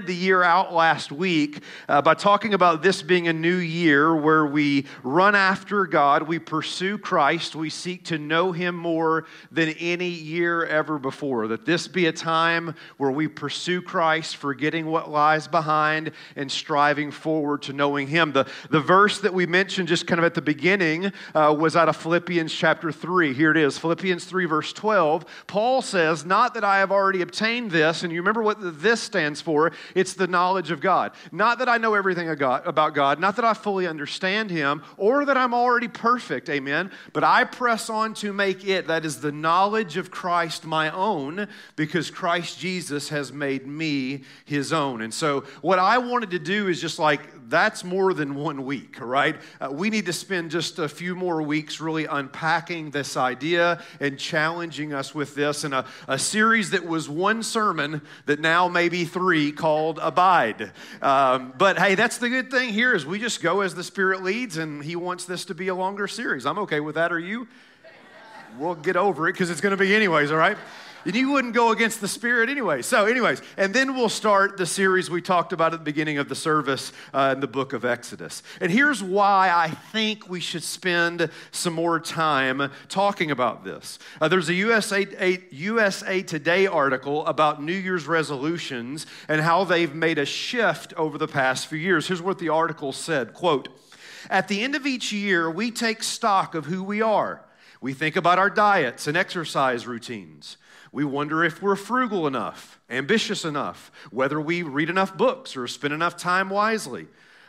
started the year out last week uh, by talking about this being a new year where we run after God, we pursue Christ, we seek to know Him more than any year ever before. That this be a time where we pursue Christ, forgetting what lies behind and striving forward to knowing Him. The, the verse that we mentioned just kind of at the beginning uh, was out of Philippians chapter 3. Here it is Philippians 3, verse 12. Paul says, Not that I have already obtained this, and you remember what this stands for for, it's the knowledge of God. Not that I know everything about God, not that I fully understand Him, or that I'm already perfect, amen, but I press on to make it, that is the knowledge of Christ, my own, because Christ Jesus has made me His own. And so, what I wanted to do is just like, that's more than one week, right? Uh, we need to spend just a few more weeks really unpacking this idea and challenging us with this in a, a series that was one sermon that now may be three called Abide. Um, but hey, that's the good thing here is we just go as the Spirit leads, and He wants this to be a longer series. I'm okay with that. Are you? We'll get over it because it's going to be anyways, all right? And you wouldn't go against the Spirit anyway. So, anyways, and then we'll start the series we talked about at the beginning of the service uh, in the book of Exodus. And here's why I think we should spend some more time talking about this. Uh, there's a USA, a USA Today article about New Year's resolutions and how they've made a shift over the past few years. Here's what the article said quote, At the end of each year, we take stock of who we are. We think about our diets and exercise routines. We wonder if we're frugal enough, ambitious enough, whether we read enough books or spend enough time wisely.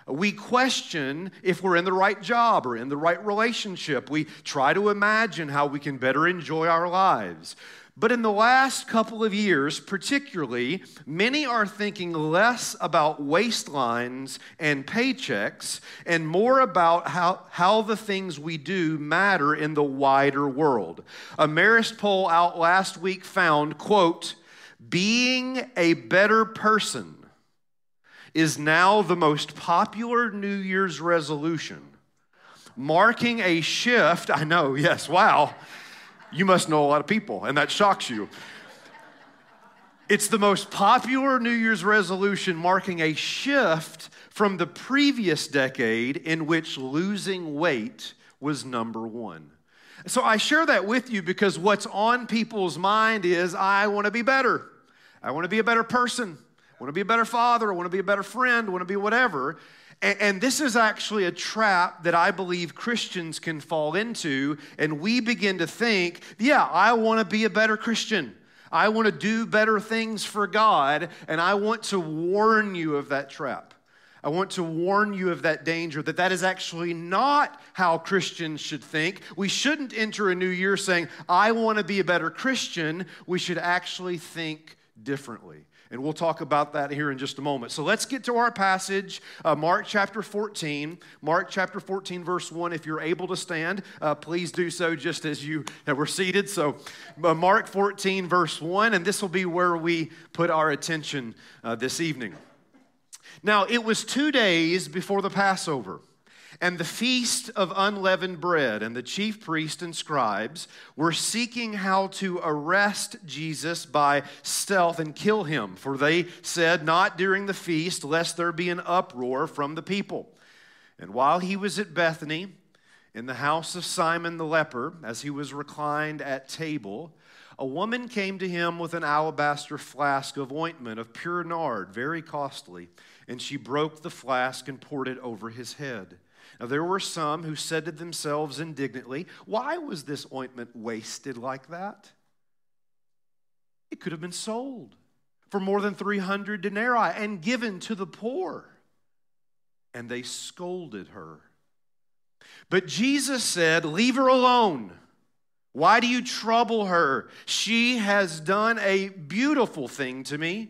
We question if we're in the right job or in the right relationship. We try to imagine how we can better enjoy our lives. But in the last couple of years, particularly, many are thinking less about waistlines and paychecks and more about how, how the things we do matter in the wider world. A Marist poll out last week found, quote, being a better person is now the most popular New Year's resolution, marking a shift. I know, yes, wow you must know a lot of people, and that shocks you. It's the most popular New Year's resolution, marking a shift from the previous decade in which losing weight was number one. So I share that with you because what's on people's mind is I want to be better. I want to be a better person. I want to be a better father. I want to be a better friend. I want to be whatever. And, this is actually a trap that I believe Christians can fall into. And we begin to think, yeah, I want to be a better Christian. I want to do better things for God. And I want to warn you of that trap. I want to warn you of that danger that that is actually not how Christians should think. We shouldn't enter a new year saying, I want to be a better Christian. We should actually think differently. And we'll talk about that here in just a moment. So let's get to our passage, uh, Mark chapter 14. Mark chapter 14, verse 1. If you're able to stand, uh, please do so just as you were seated. So, uh, Mark 14, verse 1, and this will be where we put our attention uh, this evening. Now, it was two days before the Passover and the feast of unleavened bread, and the chief priests and scribes were seeking how to arrest Jesus by stealth and kill him, for they said, Not during the feast, lest there be an uproar from the people. And while he was at Bethany, in the house of Simon the leper, as he was reclined at table, a woman came to him with an alabaster flask of ointment of pure nard, very costly, and she broke the flask and poured it over his head. Now, there were some who said to themselves indignantly, Why was this ointment wasted like that? It could have been sold for more than 300 denarii and given to the poor. And they scolded her. But Jesus said, Leave her alone. Why do you trouble her? She has done a beautiful thing to me.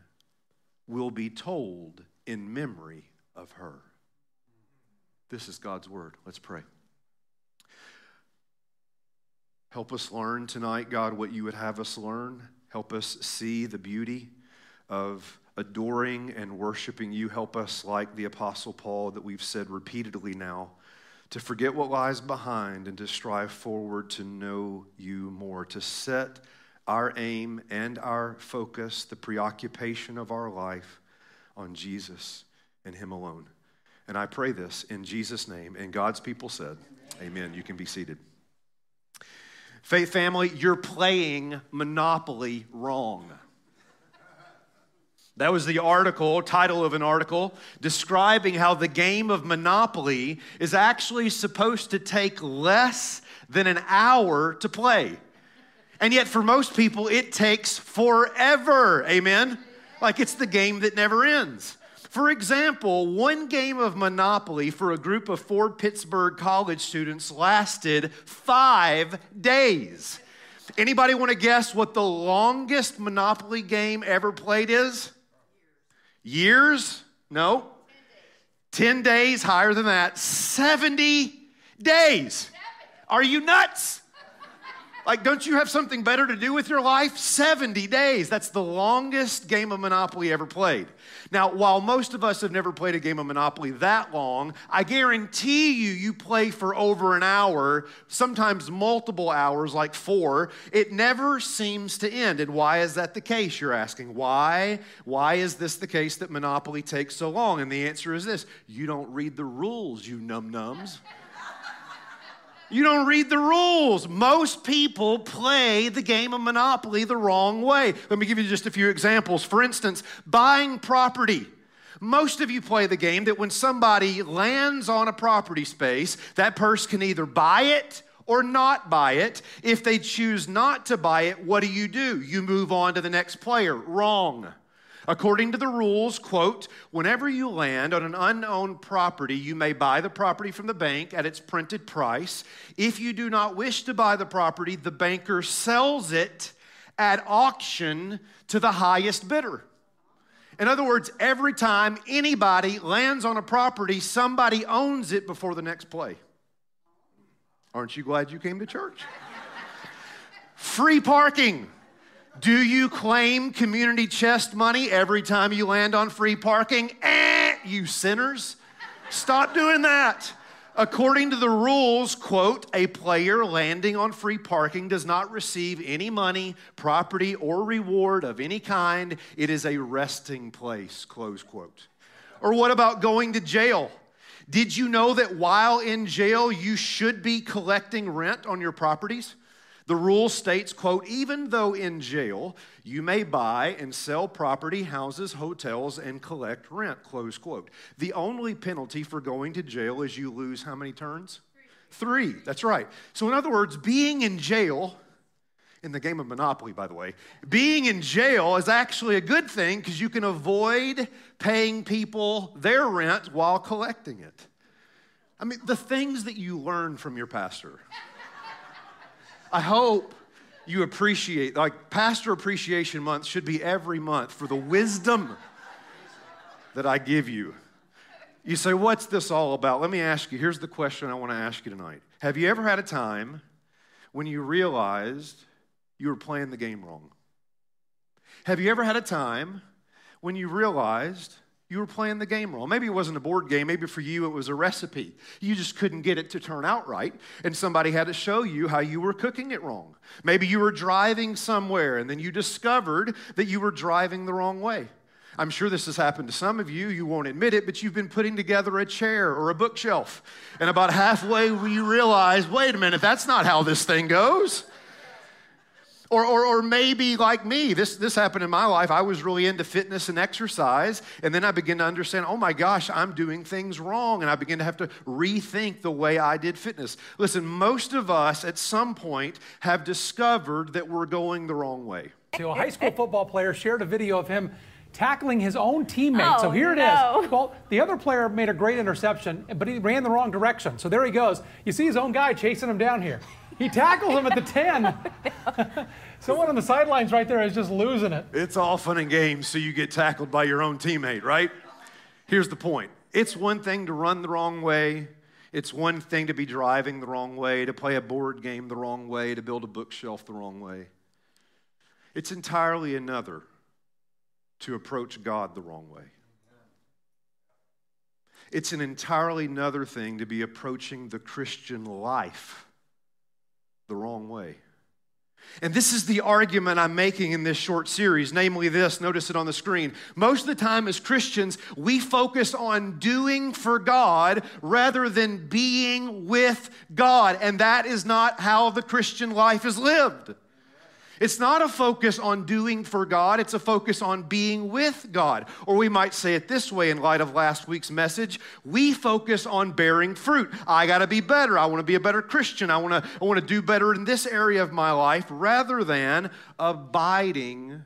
will be told in memory of her. This is God's word. Let's pray. Help us learn tonight, God, what you would have us learn. Help us see the beauty of adoring and worshiping you. Help us, like the Apostle Paul, that we've said repeatedly now, to forget what lies behind and to strive forward to know you more, to set our aim and our focus, the preoccupation of our life on Jesus and Him alone. And I pray this in Jesus' name. And God's people said, Amen. Amen. You can be seated. Faith family, you're playing Monopoly wrong. That was the article, title of an article, describing how the game of Monopoly is actually supposed to take less than an hour to play. And yet, for most people, it takes forever. Amen? Like it's the game that never ends. For example, one game of Monopoly for a group of four Pittsburgh college students lasted five days. Anybody want to guess what the longest Monopoly game ever played is? Years? No. 10 days, higher than that. 70 days. Are you nuts? Like, don't you have something better to do with your life? 70 days. That's the longest game of Monopoly ever played. Now, while most of us have never played a game of Monopoly that long, I guarantee you, you play for over an hour, sometimes multiple hours, like four. It never seems to end. And why is that the case? You're asking. Why? Why is this the case that Monopoly takes so long? And the answer is this you don't read the rules, you num nums. You don't read the rules. Most people play the game of Monopoly the wrong way. Let me give you just a few examples. For instance, buying property. Most of you play the game that when somebody lands on a property space, that person can either buy it or not buy it. If they choose not to buy it, what do you do? You move on to the next player. Wrong. According to the rules, quote, whenever you land on an unowned property, you may buy the property from the bank at its printed price. If you do not wish to buy the property, the banker sells it at auction to the highest bidder. In other words, every time anybody lands on a property, somebody owns it before the next play. Aren't you glad you came to church? Free parking. Do you claim community chest money every time you land on free parking? Eh, you sinners. Stop doing that. According to the rules, quote, a player landing on free parking does not receive any money, property, or reward of any kind. It is a resting place, close quote. Or what about going to jail? Did you know that while in jail, you should be collecting rent on your properties? The rule states, quote, even though in jail, you may buy and sell property, houses, hotels, and collect rent, close quote. The only penalty for going to jail is you lose how many turns? Three. Three. That's right. So, in other words, being in jail, in the game of Monopoly, by the way, being in jail is actually a good thing because you can avoid paying people their rent while collecting it. I mean, the things that you learn from your pastor. I hope you appreciate, like, Pastor Appreciation Month should be every month for the wisdom that I give you. You say, What's this all about? Let me ask you. Here's the question I want to ask you tonight Have you ever had a time when you realized you were playing the game wrong? Have you ever had a time when you realized you were playing the game wrong. Maybe it wasn't a board game. Maybe for you it was a recipe. You just couldn't get it to turn out right, and somebody had to show you how you were cooking it wrong. Maybe you were driving somewhere, and then you discovered that you were driving the wrong way. I'm sure this has happened to some of you. You won't admit it, but you've been putting together a chair or a bookshelf. And about halfway, you realize wait a minute, that's not how this thing goes. Or, or, or maybe like me, this, this happened in my life. I was really into fitness and exercise, and then I began to understand, oh my gosh, I'm doing things wrong, and I began to have to rethink the way I did fitness. Listen, most of us at some point have discovered that we're going the wrong way. So a high school football player shared a video of him tackling his own teammate. Oh, so here it no. is. Well, the other player made a great interception, but he ran the wrong direction. So there he goes. You see his own guy chasing him down here. He tackles him at the 10. Someone on the sidelines right there is just losing it. It's all fun and games, so you get tackled by your own teammate, right? Here's the point it's one thing to run the wrong way, it's one thing to be driving the wrong way, to play a board game the wrong way, to build a bookshelf the wrong way. It's entirely another to approach God the wrong way. It's an entirely another thing to be approaching the Christian life the wrong way. And this is the argument I'm making in this short series, namely this notice it on the screen. Most of the time, as Christians, we focus on doing for God rather than being with God. And that is not how the Christian life is lived. It's not a focus on doing for God, it's a focus on being with God. Or we might say it this way in light of last week's message we focus on bearing fruit. I got to be better. I want to be a better Christian. I want to I want to do better in this area of my life rather than abiding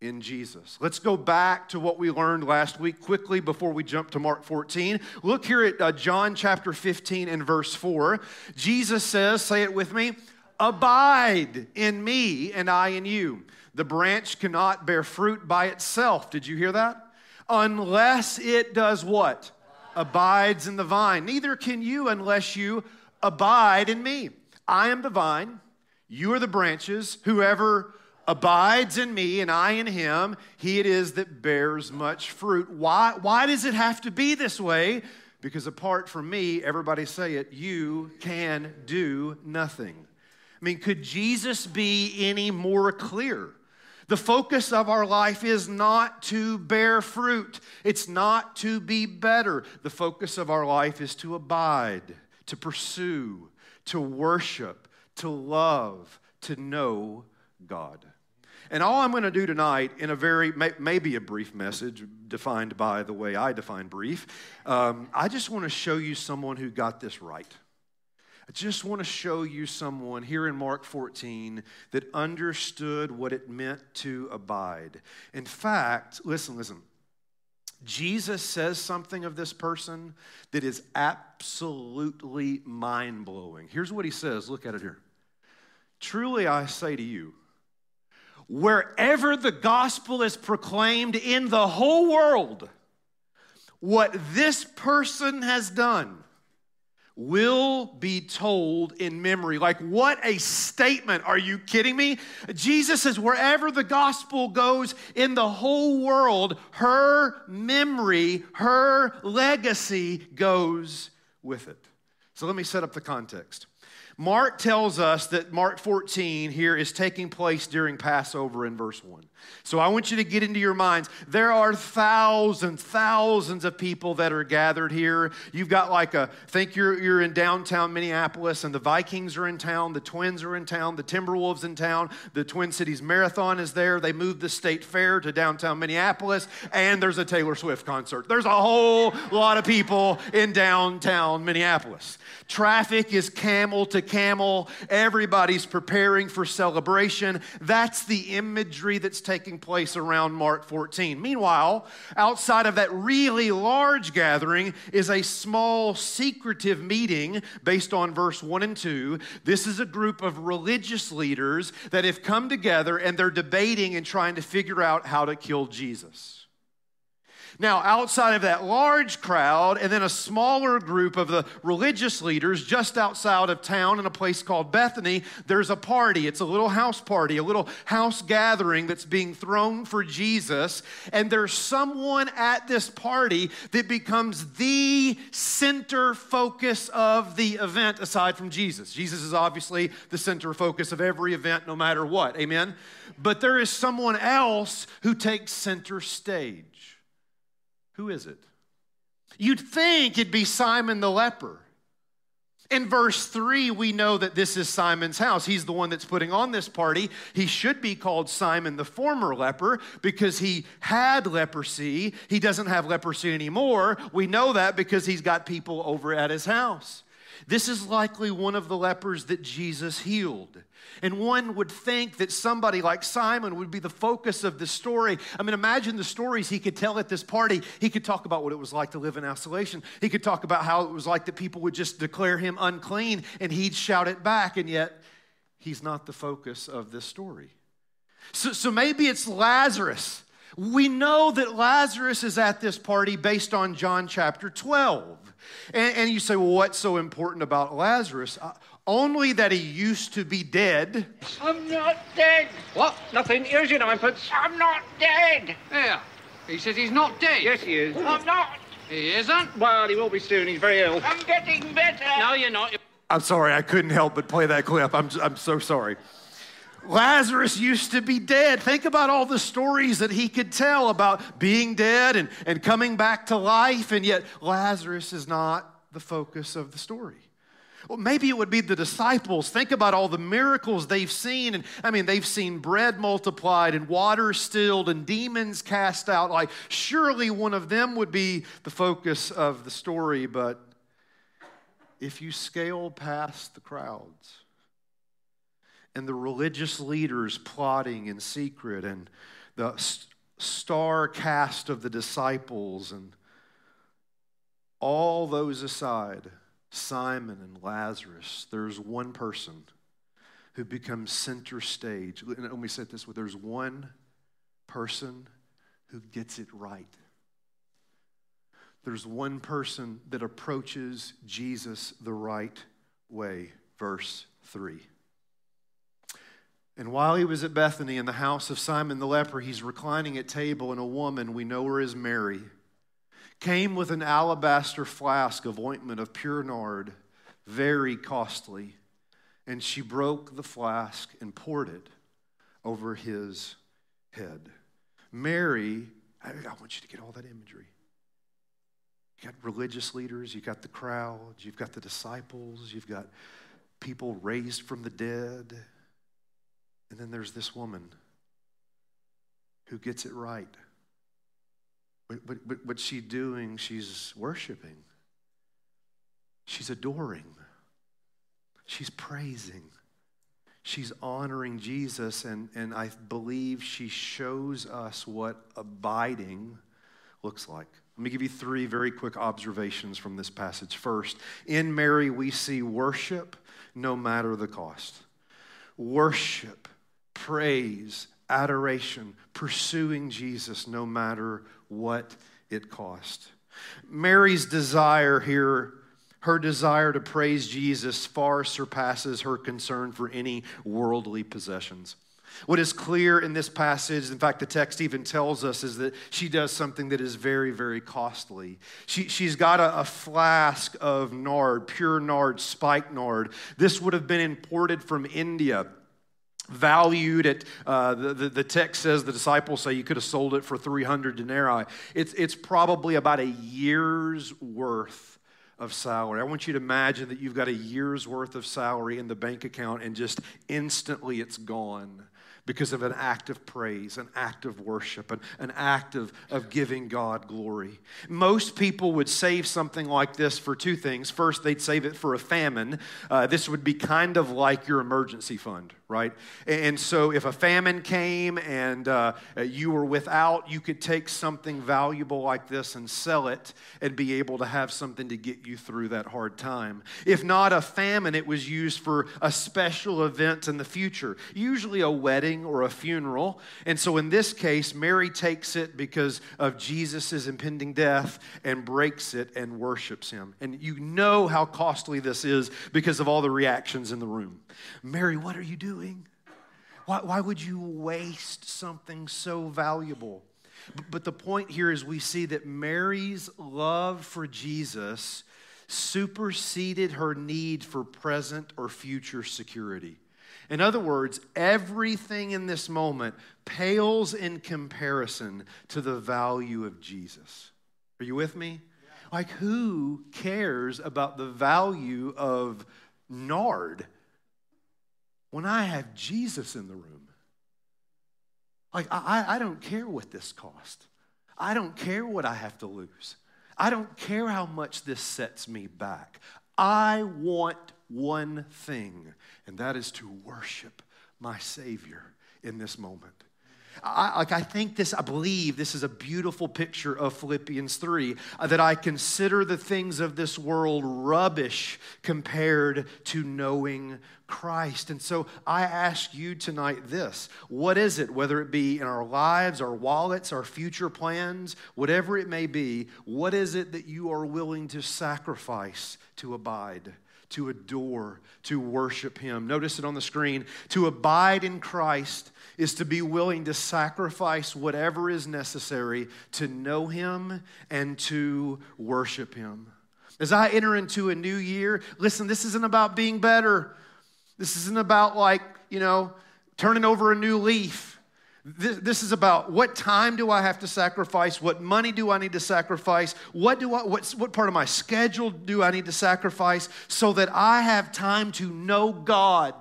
in Jesus. Let's go back to what we learned last week quickly before we jump to Mark 14. Look here at uh, John chapter 15 and verse 4. Jesus says, say it with me, Abide in me, and I in you. The branch cannot bear fruit by itself. Did you hear that? Unless it does what? Abides in the vine. Neither can you unless you abide in me. I am the vine, you are the branches. Whoever abides in me and I in him, he it is that bears much fruit. Why, why does it have to be this way? Because apart from me, everybody say it, you can do nothing. I mean, could Jesus be any more clear? The focus of our life is not to bear fruit. It's not to be better. The focus of our life is to abide, to pursue, to worship, to love, to know God. And all I'm going to do tonight, in a very, maybe a brief message, defined by the way I define brief, um, I just want to show you someone who got this right. I just want to show you someone here in Mark 14 that understood what it meant to abide. In fact, listen, listen. Jesus says something of this person that is absolutely mind blowing. Here's what he says look at it here. Truly, I say to you, wherever the gospel is proclaimed in the whole world, what this person has done will be told in memory. Like, what a statement. Are you kidding me? Jesus says, wherever the gospel goes in the whole world, her memory, her legacy goes with it. So let me set up the context. Mark tells us that Mark 14 here is taking place during Passover in verse 1. So I want you to get into your minds. There are thousands, thousands of people that are gathered here. You've got like a, think you're, you're in downtown Minneapolis and the Vikings are in town, the Twins are in town, the Timberwolves in town, the Twin Cities Marathon is there. They moved the state fair to downtown Minneapolis, and there's a Taylor Swift concert. There's a whole lot of people in downtown Minneapolis. Traffic is camel to camel. Everybody's preparing for celebration. That's the imagery that's taking place around Mark 14. Meanwhile, outside of that really large gathering is a small secretive meeting based on verse 1 and 2. This is a group of religious leaders that have come together and they're debating and trying to figure out how to kill Jesus. Now, outside of that large crowd, and then a smaller group of the religious leaders just outside of town in a place called Bethany, there's a party. It's a little house party, a little house gathering that's being thrown for Jesus. And there's someone at this party that becomes the center focus of the event aside from Jesus. Jesus is obviously the center focus of every event, no matter what. Amen? But there is someone else who takes center stage. Who is it? You'd think it'd be Simon the leper. In verse 3, we know that this is Simon's house. He's the one that's putting on this party. He should be called Simon the former leper because he had leprosy. He doesn't have leprosy anymore. We know that because he's got people over at his house. This is likely one of the lepers that Jesus healed. And one would think that somebody like Simon would be the focus of the story. I mean, imagine the stories he could tell at this party. He could talk about what it was like to live in isolation. He could talk about how it was like that people would just declare him unclean and he'd shout it back. And yet, he's not the focus of this story. So, so maybe it's Lazarus we know that Lazarus is at this party based on John chapter 12. And, and you say, well, what's so important about Lazarus? Only that he used to be dead. I'm not dead. What? Nothing. Here's your ninepence. I'm not dead. Yeah. He says he's not dead. Yes, he is. I'm not. He isn't? Well, he will be soon. He's very ill. I'm getting better. No, you're not. I'm sorry, I couldn't help but play that clip. I'm, I'm so sorry. Lazarus used to be dead. Think about all the stories that he could tell about being dead and, and coming back to life, and yet Lazarus is not the focus of the story. Well, maybe it would be the disciples. Think about all the miracles they've seen. And I mean, they've seen bread multiplied and water stilled and demons cast out. Like, surely one of them would be the focus of the story. But if you scale past the crowds, and the religious leaders plotting in secret and the star cast of the disciples and all those aside, Simon and Lazarus, there's one person who becomes center stage. Let me say it this way there's one person who gets it right. There's one person that approaches Jesus the right way. Verse 3. And while he was at Bethany in the house of Simon the leper, he's reclining at table, and a woman, we know her as Mary, came with an alabaster flask of ointment of pure nard, very costly. And she broke the flask and poured it over his head. Mary, I want you to get all that imagery. You got religious leaders, you got the crowd, you've got the disciples, you've got people raised from the dead. And then there's this woman who gets it right. But, but what's she doing? She's worshiping, she's adoring, she's praising. She's honoring Jesus, and, and I believe she shows us what abiding looks like. Let me give you three very quick observations from this passage. First, in Mary, we see worship no matter the cost. Worship praise, adoration, pursuing Jesus no matter what it cost. Mary's desire here, her desire to praise Jesus far surpasses her concern for any worldly possessions. What is clear in this passage, in fact, the text even tells us, is that she does something that is very, very costly. She, she's got a, a flask of nard, pure nard, spike nard. This would have been imported from India valued at uh, the, the, text says the disciples say you could have sold it for 300 denarii it's, it's probably about a year's worth of salary i want you to imagine that you've got a year's worth of salary in the bank account and just instantly it's gone because of an act of praise, an act of worship, an, an act of, of giving God glory. Most people would save something like this for two things. First, they'd save it for a famine. Uh, this would be kind of like your emergency fund, right? And so if a famine came and uh, you were without, you could take something valuable like this and sell it and be able to have something to get you through that hard time. If not a famine, it was used for a special event in the future, usually a wedding or a funeral. And so in this case, Mary takes it because of Jesus' impending death and breaks it and worships him. And you know how costly this is because of all the reactions in the room. Mary, what are you doing? Why, why would you waste something so valuable? But the point here is we see that Mary's love for Jesus superseded her need for present or future security. In other words, everything in this moment pales in comparison to the value of Jesus. Are you with me? Like, who cares about the value of nard when I have Jesus in the room? Like, I, I don't care what this cost. I don't care what I have to lose. I don't care how much this sets me back. I want one thing, and that is to worship my Savior in this moment. I, like I think this, I believe this is a beautiful picture of Philippians 3 uh, that I consider the things of this world rubbish compared to knowing Christ. And so I ask you tonight this what is it, whether it be in our lives, our wallets, our future plans, whatever it may be, what is it that you are willing to sacrifice to abide? To adore, to worship Him. Notice it on the screen. To abide in Christ is to be willing to sacrifice whatever is necessary to know Him and to worship Him. As I enter into a new year, listen, this isn't about being better. This isn't about like, you know, turning over a new leaf. This, is about what time do I have to sacrifice? What money do I need to sacrifice? What, do I, what's, what part of my schedule do I need to sacrifice so that I have time to know God?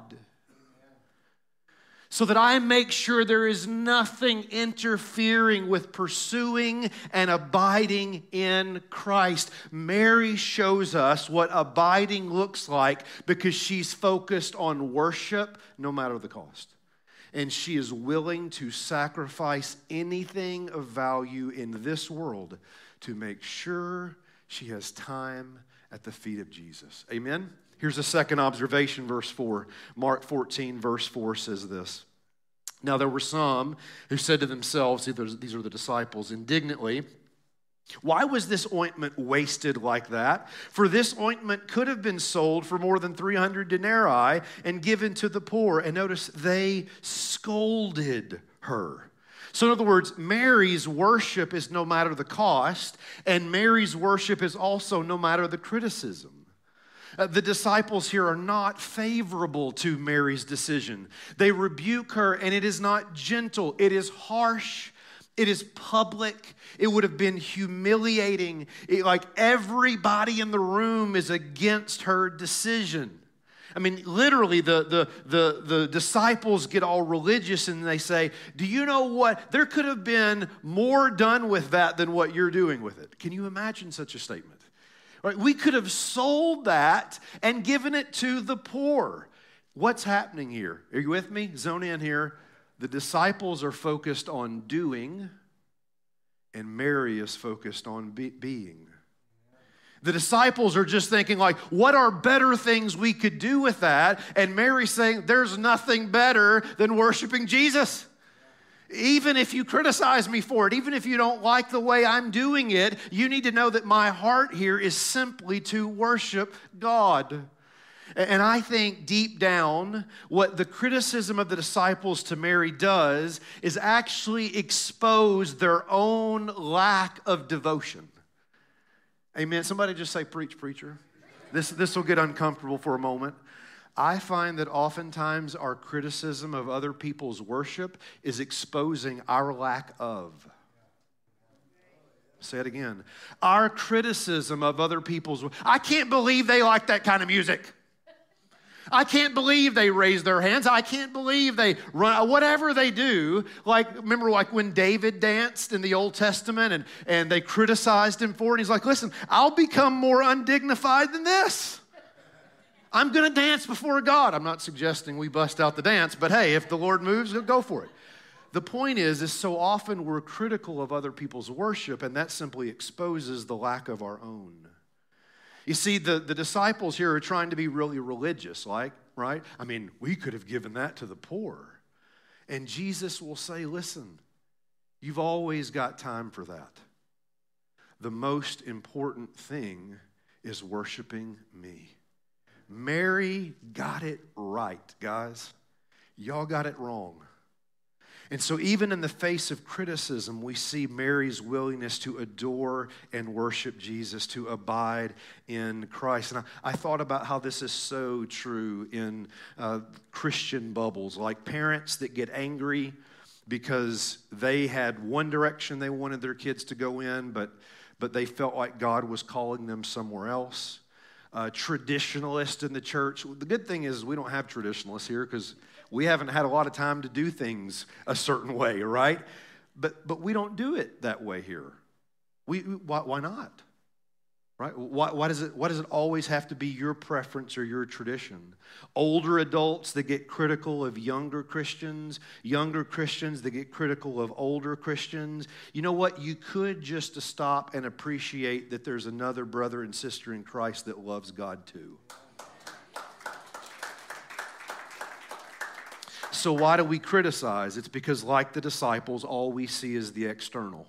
So that I make sure there is nothing interfering with pursuing and abiding in Christ. Mary shows us what abiding looks like because she's focused on worship no matter the cost. And she is willing to sacrifice anything of value in this world to make sure she has time at the feet of Jesus. Amen? Here's a second observation, verse 4. Mark 14, verse 4 says this. Now, there were some who said to themselves, these are the disciples, indignantly, why was this ointment wasted like that? For this ointment could have been sold for more than 300 denarii and given to the poor. And notice they scolded her. So, in other words, Mary's worship is no matter the cost, and Mary's worship is also no matter the criticism. Uh, the disciples here are not favorable to Mary's decision. They rebuke her, and it is not gentle, it is harsh. It is public. It would have been humiliating. It, like everybody in the room is against her decision. I mean, literally, the, the, the, the disciples get all religious and they say, Do you know what? There could have been more done with that than what you're doing with it. Can you imagine such a statement? Right? We could have sold that and given it to the poor. What's happening here? Are you with me? Zone in here. The disciples are focused on doing, and Mary is focused on be- being. The disciples are just thinking, like, what are better things we could do with that? And Mary's saying, there's nothing better than worshiping Jesus. Even if you criticize me for it, even if you don't like the way I'm doing it, you need to know that my heart here is simply to worship God. And I think deep down, what the criticism of the disciples to Mary does is actually expose their own lack of devotion. Amen. Somebody just say, Preach, preacher. This, this will get uncomfortable for a moment. I find that oftentimes our criticism of other people's worship is exposing our lack of. Say it again. Our criticism of other people's I can't believe they like that kind of music. I can't believe they raise their hands. I can't believe they run, whatever they do. Like, remember, like when David danced in the Old Testament and, and they criticized him for it. He's like, listen, I'll become more undignified than this. I'm going to dance before God. I'm not suggesting we bust out the dance, but hey, if the Lord moves, go for it. The point is, is so often we're critical of other people's worship, and that simply exposes the lack of our own. You see, the, the disciples here are trying to be really religious, like, right? I mean, we could have given that to the poor. And Jesus will say, listen, you've always got time for that. The most important thing is worshiping me. Mary got it right, guys. Y'all got it wrong. And so, even in the face of criticism, we see Mary's willingness to adore and worship Jesus, to abide in Christ. And I, I thought about how this is so true in uh, Christian bubbles, like parents that get angry because they had one direction they wanted their kids to go in, but, but they felt like God was calling them somewhere else uh, traditionalist in the church. The good thing is we don't have traditionalists here because we haven't had a lot of time to do things a certain way, right? But, but we don't do it that way here. We, why, why not? Right? Why, why, does it, why does it always have to be your preference or your tradition? Older adults that get critical of younger Christians, younger Christians that get critical of older Christians. You know what? You could just stop and appreciate that there's another brother and sister in Christ that loves God too. So, why do we criticize? It's because, like the disciples, all we see is the external.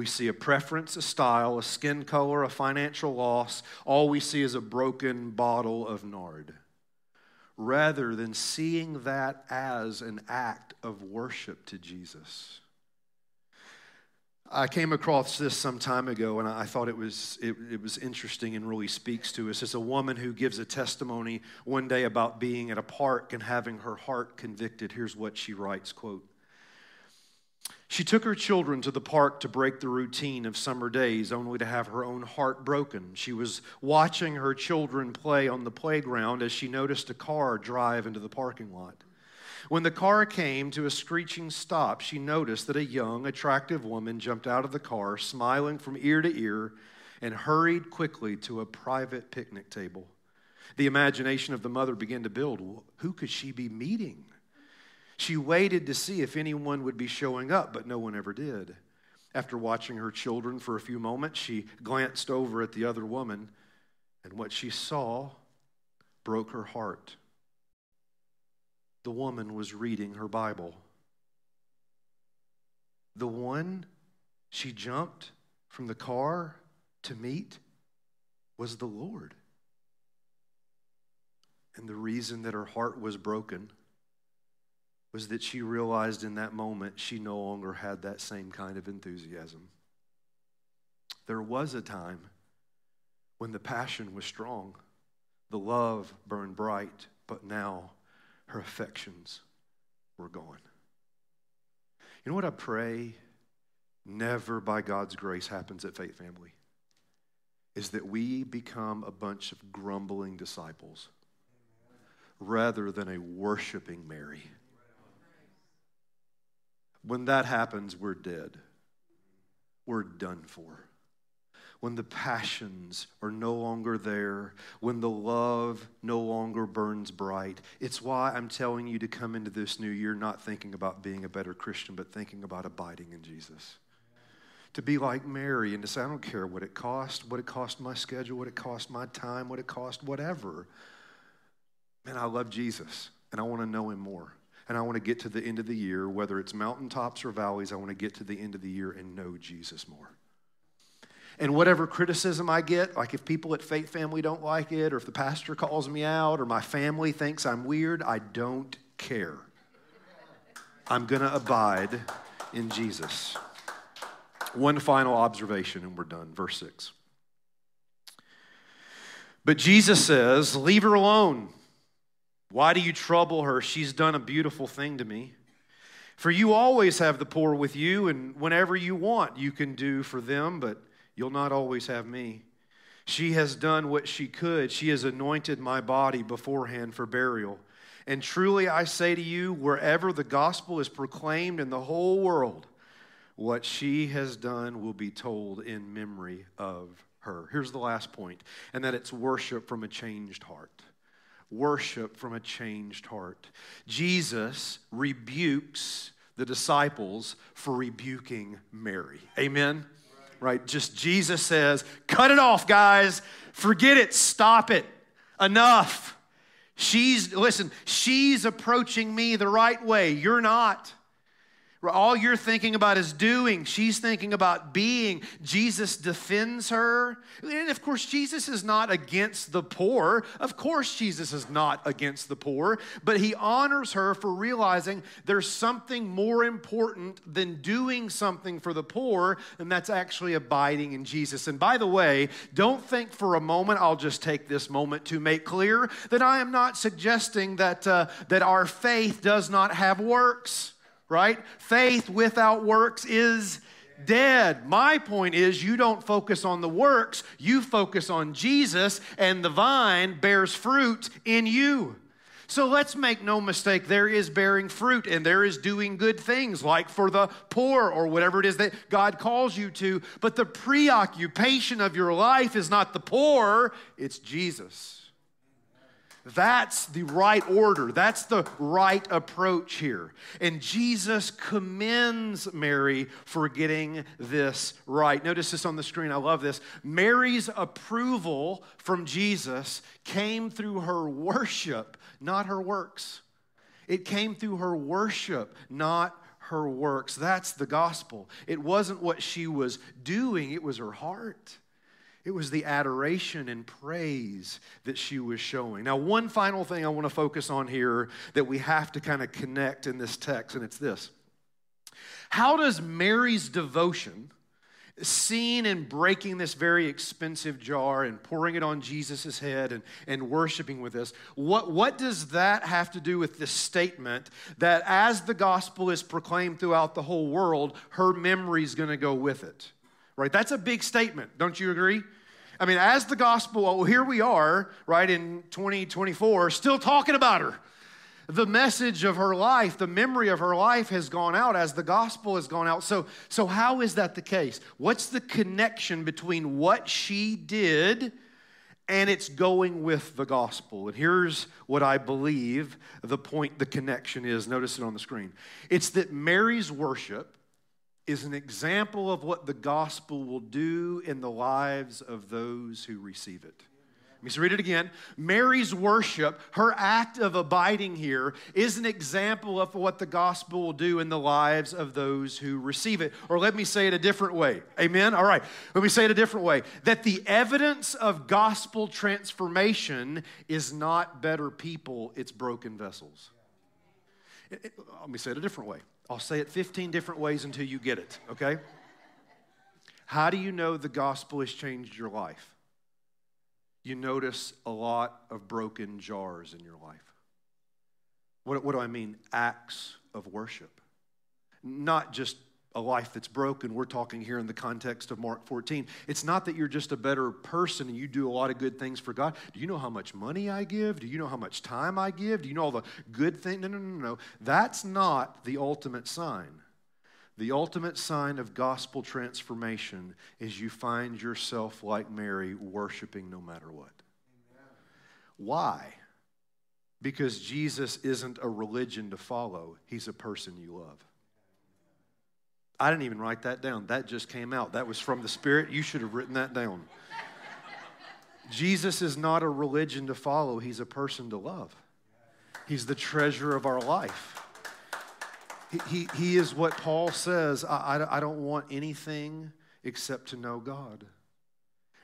We see a preference, a style, a skin color, a financial loss. All we see is a broken bottle of nard. Rather than seeing that as an act of worship to Jesus. I came across this some time ago and I thought it was, it, it, was interesting and really speaks to us. It's a woman who gives a testimony one day about being at a park and having her heart convicted. Here's what she writes, quote, she took her children to the park to break the routine of summer days, only to have her own heart broken. She was watching her children play on the playground as she noticed a car drive into the parking lot. When the car came to a screeching stop, she noticed that a young, attractive woman jumped out of the car, smiling from ear to ear, and hurried quickly to a private picnic table. The imagination of the mother began to build. Who could she be meeting? She waited to see if anyone would be showing up, but no one ever did. After watching her children for a few moments, she glanced over at the other woman, and what she saw broke her heart. The woman was reading her Bible. The one she jumped from the car to meet was the Lord. And the reason that her heart was broken was that she realized in that moment she no longer had that same kind of enthusiasm. There was a time when the passion was strong, the love burned bright, but now her affections were gone. You know what I pray never by God's grace happens at Faith Family? Is that we become a bunch of grumbling disciples rather than a worshiping Mary. When that happens, we're dead. We're done for. When the passions are no longer there, when the love no longer burns bright. It's why I'm telling you to come into this new year not thinking about being a better Christian, but thinking about abiding in Jesus. To be like Mary and to say, I don't care what it cost, what it cost my schedule, what it cost my time, what it cost whatever. Man, I love Jesus and I want to know him more and I want to get to the end of the year, whether it's mountaintops or valleys, I want to get to the end of the year and know Jesus more. And whatever criticism I get, like if people at Faith Family don't like it, or if the pastor calls me out, or my family thinks I'm weird, I don't care. I'm going to abide in Jesus. One final observation, and we're done. Verse 6. But Jesus says, Leave her alone. Why do you trouble her? She's done a beautiful thing to me. For you always have the poor with you, and whenever you want, you can do for them, but you'll not always have me. She has done what she could. She has anointed my body beforehand for burial. And truly I say to you, wherever the gospel is proclaimed in the whole world, what she has done will be told in memory of her. Here's the last point, and that it's worship from a changed heart worship from a changed heart. Jesus rebukes the disciples for rebuking Mary. Amen? Right? Just Jesus says, cut it off, guys. Forget it. Stop it. Enough. She's, listen, she's approaching me the right way. You're not. All you're thinking about is doing. She's thinking about being. Jesus defends her. And of course, Jesus is not against the poor. Of course, Jesus is not against the poor. But he honors her for realizing there's something more important than doing something for the poor, and that's actually abiding in Jesus. And by the way, don't think for a moment, I'll just take this moment to make clear that I am not suggesting that, uh, that our faith does not have works right? Faith without works is dead. My point is, you don't focus on the works, you focus on Jesus, and the vine bears fruit in you. So let's make no mistake, there is bearing fruit and there is doing good things, like for the poor or whatever it is that God calls you to. But the preoccupation of your life is not the poor, it's Jesus. That's the right order. That's the right approach here. And Jesus commends Mary for getting this right. Notice this on the screen. I love this. Mary's approval from Jesus came through her worship, not her works. It came through her worship, not her works. That's the gospel. It wasn't what she was doing, it was her heart. It was the adoration and praise that she was showing. Now, one final thing I want to focus on here that we have to kind of connect in this text, and it's this How does Mary's devotion, seen in breaking this very expensive jar and pouring it on Jesus' head and, and worshiping with this, what, what does that have to do with this statement that as the gospel is proclaimed throughout the whole world, her memory is going to go with it? right? That's a big statement, don't you agree? I mean, as the gospel, well, here we are, right, in 2024, still talking about her. The message of her life, the memory of her life has gone out as the gospel has gone out. So, so how is that the case? What's the connection between what she did and it's going with the gospel? And here's what I believe the point, the connection is. Notice it on the screen. It's that Mary's worship is an example of what the gospel will do in the lives of those who receive it. Let me read it again. Mary's worship, her act of abiding here, is an example of what the gospel will do in the lives of those who receive it. Or let me say it a different way. Amen? All right. Let me say it a different way. That the evidence of gospel transformation is not better people, it's broken vessels. Let me say it a different way. I'll say it 15 different ways until you get it, okay? How do you know the gospel has changed your life? You notice a lot of broken jars in your life. What, what do I mean? Acts of worship. Not just a life that's broken. We're talking here in the context of Mark 14. It's not that you're just a better person and you do a lot of good things for God. Do you know how much money I give? Do you know how much time I give? Do you know all the good things? No, no, no, no. That's not the ultimate sign. The ultimate sign of gospel transformation is you find yourself like Mary, worshiping no matter what. Why? Because Jesus isn't a religion to follow, he's a person you love. I didn't even write that down. That just came out. That was from the Spirit. You should have written that down. Jesus is not a religion to follow, He's a person to love. He's the treasure of our life. He, he, he is what Paul says I, I, I don't want anything except to know God.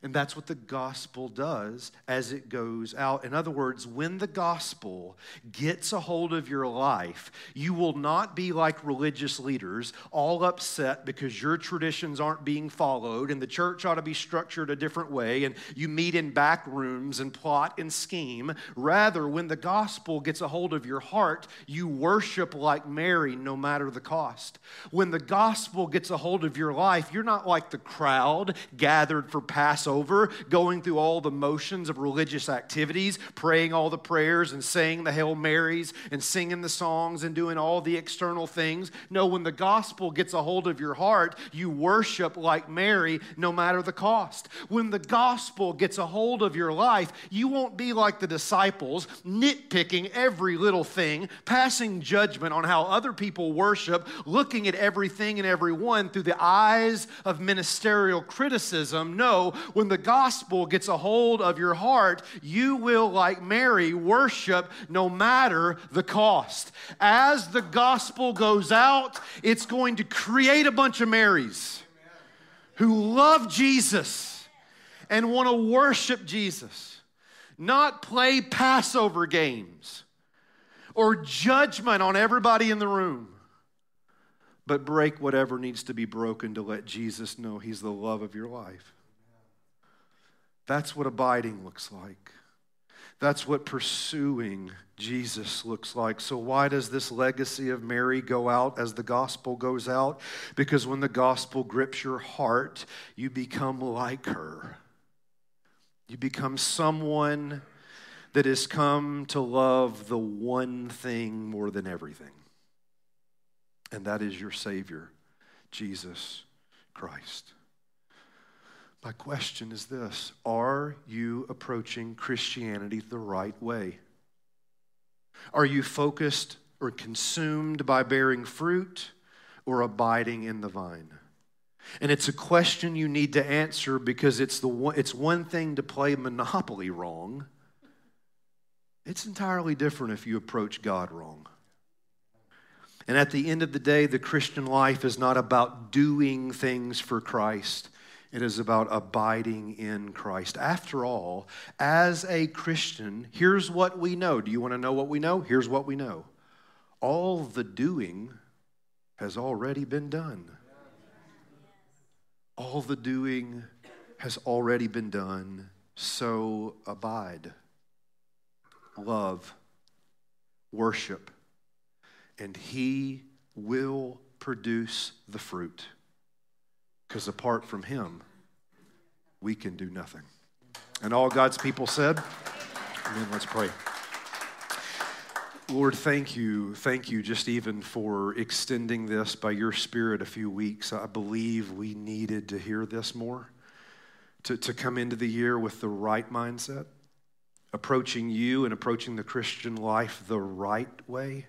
And that's what the gospel does as it goes out. In other words, when the gospel gets a hold of your life, you will not be like religious leaders, all upset because your traditions aren't being followed and the church ought to be structured a different way and you meet in back rooms and plot and scheme. Rather, when the gospel gets a hold of your heart, you worship like Mary no matter the cost. When the gospel gets a hold of your life, you're not like the crowd gathered for Passover Passover, going through all the motions of religious activities, praying all the prayers and saying the Hail Marys and singing the songs and doing all the external things. No, when the gospel gets a hold of your heart, you worship like Mary no matter the cost. When the gospel gets a hold of your life, you won't be like the disciples, nitpicking every little thing, passing judgment on how other people worship, looking at everything and everyone through the eyes of ministerial criticism. No, when the gospel gets a hold of your heart, you will, like Mary, worship no matter the cost. As the gospel goes out, it's going to create a bunch of Marys who love Jesus and want to worship Jesus, not play Passover games or judgment on everybody in the room but break whatever needs to be broken to let Jesus know He's the love of your life. That's what abiding looks like. That's what pursuing Jesus looks like. So, why does this legacy of Mary go out as the gospel goes out? Because when the gospel grips your heart, you become like her. You become someone that has come to love the one thing more than everything, and that is your Savior, Jesus Christ. My question is this Are you approaching Christianity the right way? Are you focused or consumed by bearing fruit or abiding in the vine? And it's a question you need to answer because it's, the one, it's one thing to play Monopoly wrong, it's entirely different if you approach God wrong. And at the end of the day, the Christian life is not about doing things for Christ. It is about abiding in Christ. After all, as a Christian, here's what we know. Do you want to know what we know? Here's what we know. All the doing has already been done. All the doing has already been done. So abide, love, worship, and He will produce the fruit. Because apart from Him, we can do nothing. And all God's people said, Amen. Let's pray. Lord, thank you. Thank you just even for extending this by your Spirit a few weeks. I believe we needed to hear this more, to, to come into the year with the right mindset, approaching you and approaching the Christian life the right way.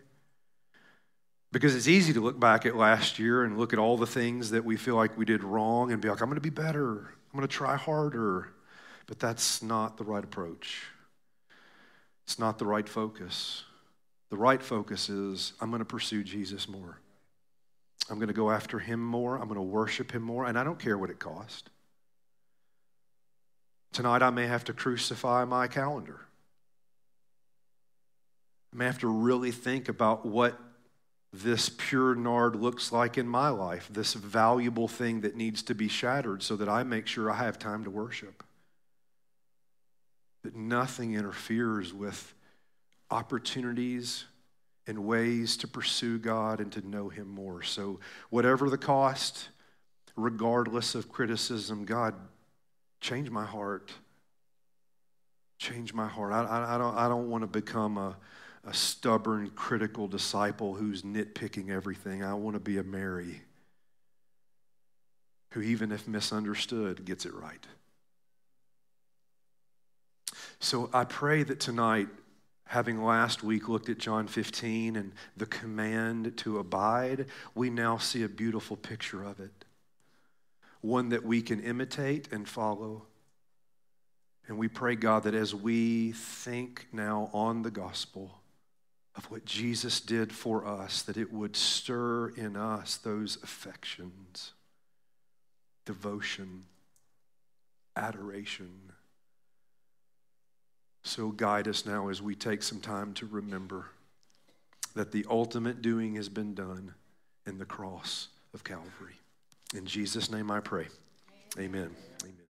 Because it's easy to look back at last year and look at all the things that we feel like we did wrong and be like, I'm going to be better. I'm going to try harder. But that's not the right approach. It's not the right focus. The right focus is I'm going to pursue Jesus more. I'm going to go after him more. I'm going to worship him more. And I don't care what it costs. Tonight, I may have to crucify my calendar. I may have to really think about what this pure nard looks like in my life, this valuable thing that needs to be shattered so that I make sure I have time to worship. That nothing interferes with opportunities and ways to pursue God and to know Him more. So, whatever the cost, regardless of criticism, God, change my heart. Change my heart. I, I, I don't, I don't want to become a, a stubborn, critical disciple who's nitpicking everything. I want to be a Mary who, even if misunderstood, gets it right. So I pray that tonight having last week looked at John 15 and the command to abide, we now see a beautiful picture of it. One that we can imitate and follow. And we pray, God, that as we think now on the gospel of what Jesus did for us, that it would stir in us those affections, devotion, adoration so guide us now as we take some time to remember that the ultimate doing has been done in the cross of Calvary. In Jesus' name I pray. Amen. Amen.